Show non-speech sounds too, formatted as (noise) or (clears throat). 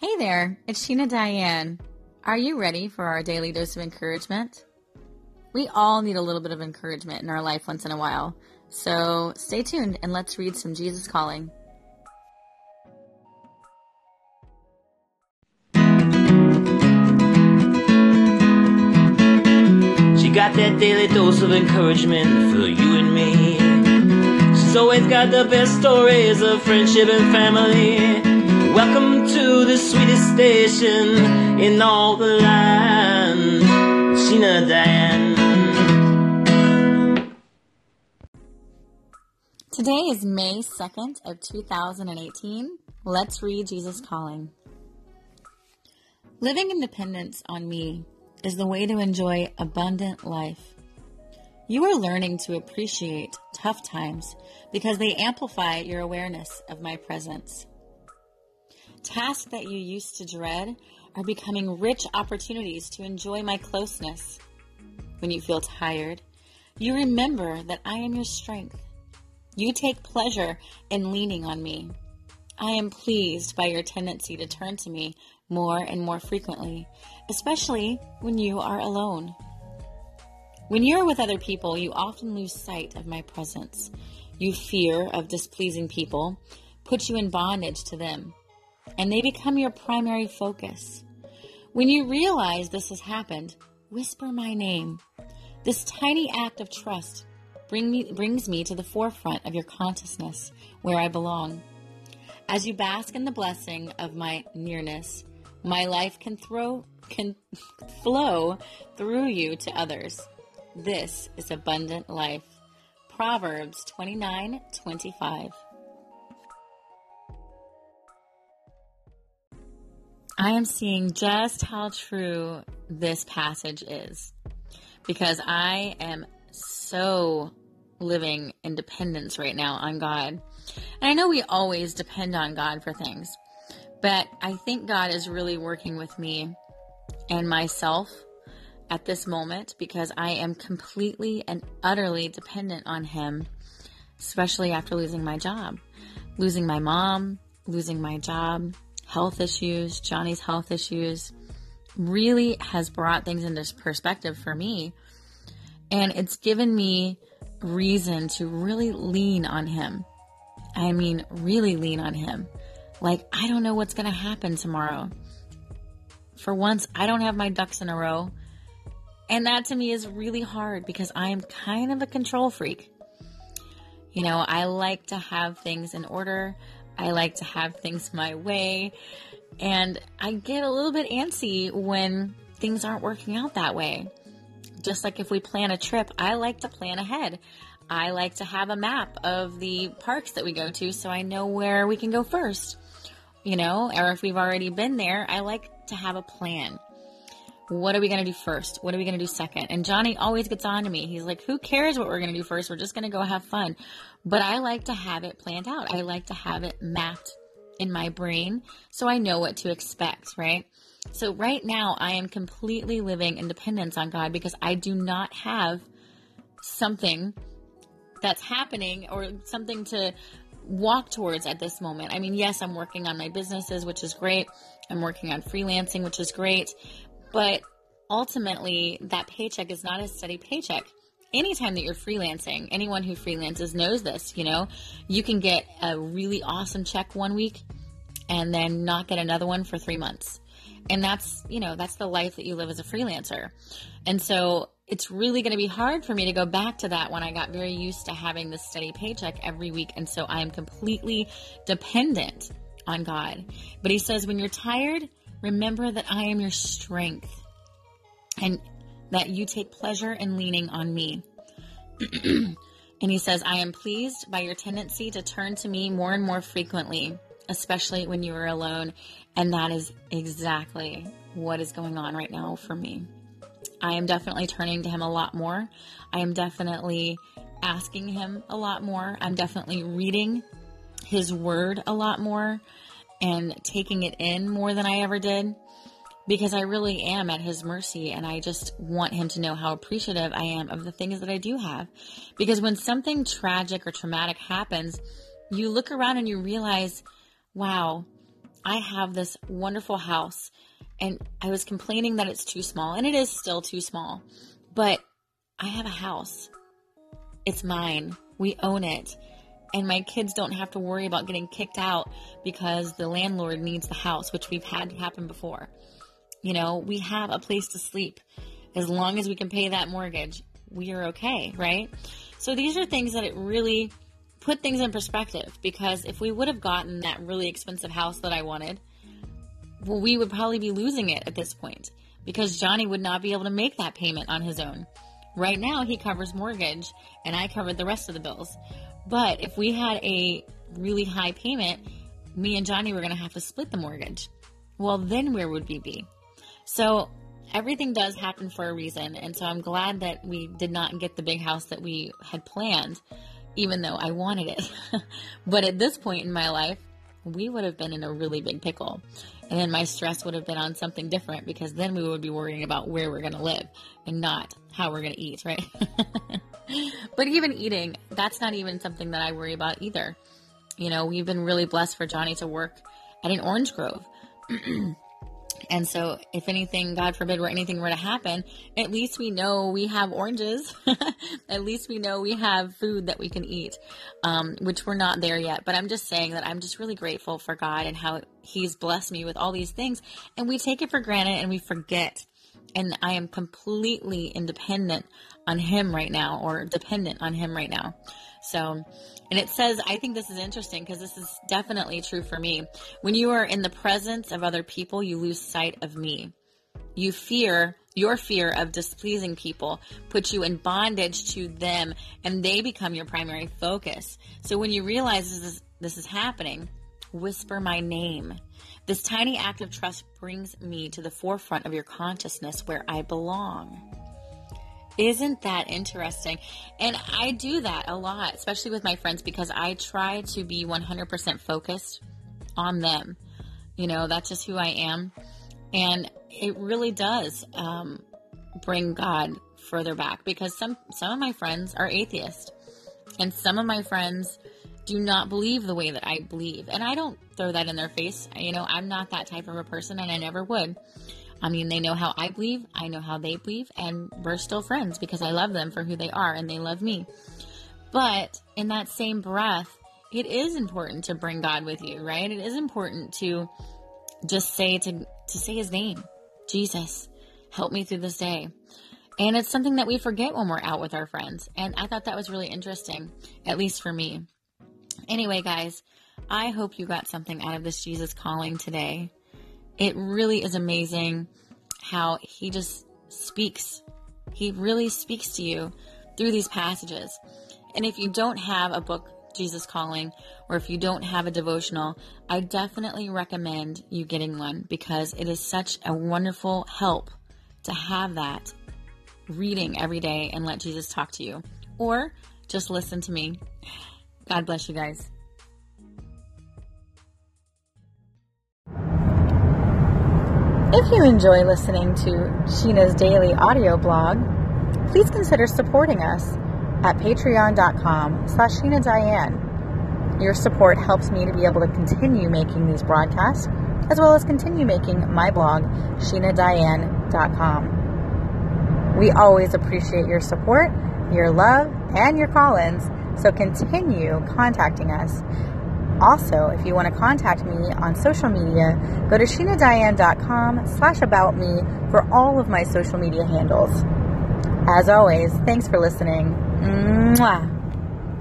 Hey there, it's Sheena Diane. Are you ready for our daily dose of encouragement? We all need a little bit of encouragement in our life once in a while. So stay tuned and let's read some Jesus Calling. She got that daily dose of encouragement for you and me. She's always got the best stories of friendship and family. Welcome to the sweetest station in all the land, Sheena Diane. Today is May 2nd of 2018. Let's read Jesus Calling. Living independence on me is the way to enjoy abundant life. You are learning to appreciate tough times because they amplify your awareness of my presence. Tasks that you used to dread are becoming rich opportunities to enjoy my closeness. When you feel tired, you remember that I am your strength. You take pleasure in leaning on me. I am pleased by your tendency to turn to me more and more frequently, especially when you are alone. When you are with other people, you often lose sight of my presence. You fear of displeasing people, put you in bondage to them and they become your primary focus. When you realize this has happened, whisper my name. This tiny act of trust bring me, brings me to the forefront of your consciousness where I belong. As you bask in the blessing of my nearness, my life can throw can (laughs) flow through you to others. This is abundant life. Proverbs 29:25. I am seeing just how true this passage is because I am so living in dependence right now on God. And I know we always depend on God for things, but I think God is really working with me and myself at this moment because I am completely and utterly dependent on Him, especially after losing my job, losing my mom, losing my job, health issues, Johnny's health issues, really has brought things into perspective for me. And it's given me reason to really lean on him. I mean, really lean on him. Like, I don't know what's going to happen tomorrow. For once, I don't have my ducks in a row. And that to me is really hard because I am kind of a control freak. You know, I like to have things in order. I like to have things my way. And I get a little bit antsy when things aren't working out that way. Just like if we plan a trip, I like to plan ahead. I like to have a map of the parks that we go to so I know where we can go first. You know, or if we've already been there, I like to have a plan. What are we going to do first? What are we going to do second? And Johnny always gets on to me. He's like, who cares what we're going to do first? We're just going to go have fun. But I like to have it planned out. I like to have it mapped in my brain so I know what to expect, right? So right now I am completely living in dependence on God because I do not have something that's happening or something to walk towards at this moment. I mean, yes, I'm working on my businesses, which is great. I'm working on freelancing, which is great. But ultimately, that paycheck is not a steady paycheck anytime that you're freelancing, anyone who freelances knows this, you know, you can get a really awesome check one week and then not get another one for three months. And that's, you know, that's the life that you live as a freelancer. And so it's really going to be hard for me to go back to that when I got very used to having this steady paycheck every week. And so I am completely dependent on God. But he says, when you're tired, remember that I am your strength. And that you take pleasure in leaning on me. (clears throat) and he says, I am pleased by your tendency to turn to me more and more frequently, especially when you are alone. And that is exactly what is going on right now for me. I am definitely turning to him a lot more. I am definitely asking him a lot more. I'm definitely reading his word a lot more and taking it in more than I ever did because I really am at his mercy and I just want him to know how appreciative I am of the things that I do have. Because when something tragic or traumatic happens, you look around and you realize, wow, I have this wonderful house and I was complaining that it's too small and it is still too small, but I have a house. It's mine. We own it. And my kids don't have to worry about getting kicked out because the landlord needs the house, which we've had happen before. You know, we have a place to sleep. As long as we can pay that mortgage, we are okay, right? So these are things that it really put things in perspective because if we would have gotten that really expensive house that I wanted, well, we would probably be losing it at this point because Johnny would not be able to make that payment on his own. Right now, he covers mortgage and I covered the rest of the bills. But if we had a really high payment, me and Johnny were going to have to split the mortgage. Well, then where would we be? So everything does happen for a reason. And so I'm glad that we did not get the big house that we had planned, even though I wanted it. (laughs) but at this point in my life, we would have been in a really big pickle. And then my stress would have been on something different because then we would be worrying about where we're going to live and not how we're going to eat, right? (laughs) but even eating, that's not even something that I worry about either. You know, we've been really blessed for Johnny to work at an orange grove. (clears throat) And so, if anything, God forbid, where anything were to happen, at least we know we have oranges. (laughs) at least we know we have food that we can eat, um, which we're not there yet. But I'm just saying that I'm just really grateful for God and how He's blessed me with all these things. And we take it for granted and we forget. And I am completely independent on Him right now, or dependent on Him right now. So, and it says, I think this is interesting because this is definitely true for me. When you are in the presence of other people, you lose sight of me. You fear, your fear of displeasing people puts you in bondage to them and they become your primary focus. So when you realize this is, this is happening, whisper my name. This tiny act of trust brings me to the forefront of your consciousness where I belong. Isn't that interesting? And I do that a lot, especially with my friends, because I try to be 100% focused on them. You know, that's just who I am. And it really does um, bring God further back because some, some of my friends are atheists. And some of my friends do not believe the way that I believe. And I don't throw that in their face. You know, I'm not that type of a person and I never would. I mean, they know how I believe, I know how they believe, and we're still friends because I love them for who they are and they love me. But in that same breath, it is important to bring God with you, right? It is important to just say to to say his name. Jesus, help me through this day. And it's something that we forget when we're out with our friends. And I thought that was really interesting, at least for me. Anyway, guys, I hope you got something out of this Jesus calling today it really is amazing how he just speaks. He really speaks to you through these passages. And if you don't have a book, Jesus Calling, or if you don't have a devotional, I definitely recommend you getting one because it is such a wonderful help to have that reading every day and let Jesus talk to you. Or just listen to me. God bless you guys. If you enjoy listening to Sheena's daily audio blog, please consider supporting us at patreon.com slash Sheena Diane. Your support helps me to be able to continue making these broadcasts, as well as continue making my blog, SheenaDiane.com. We always appreciate your support, your love, and your call-ins, so continue contacting us also, if you want to contact me on social media, go to sheenadiane.com slash about me for all of my social media handles. As always, thanks for listening. Mwah.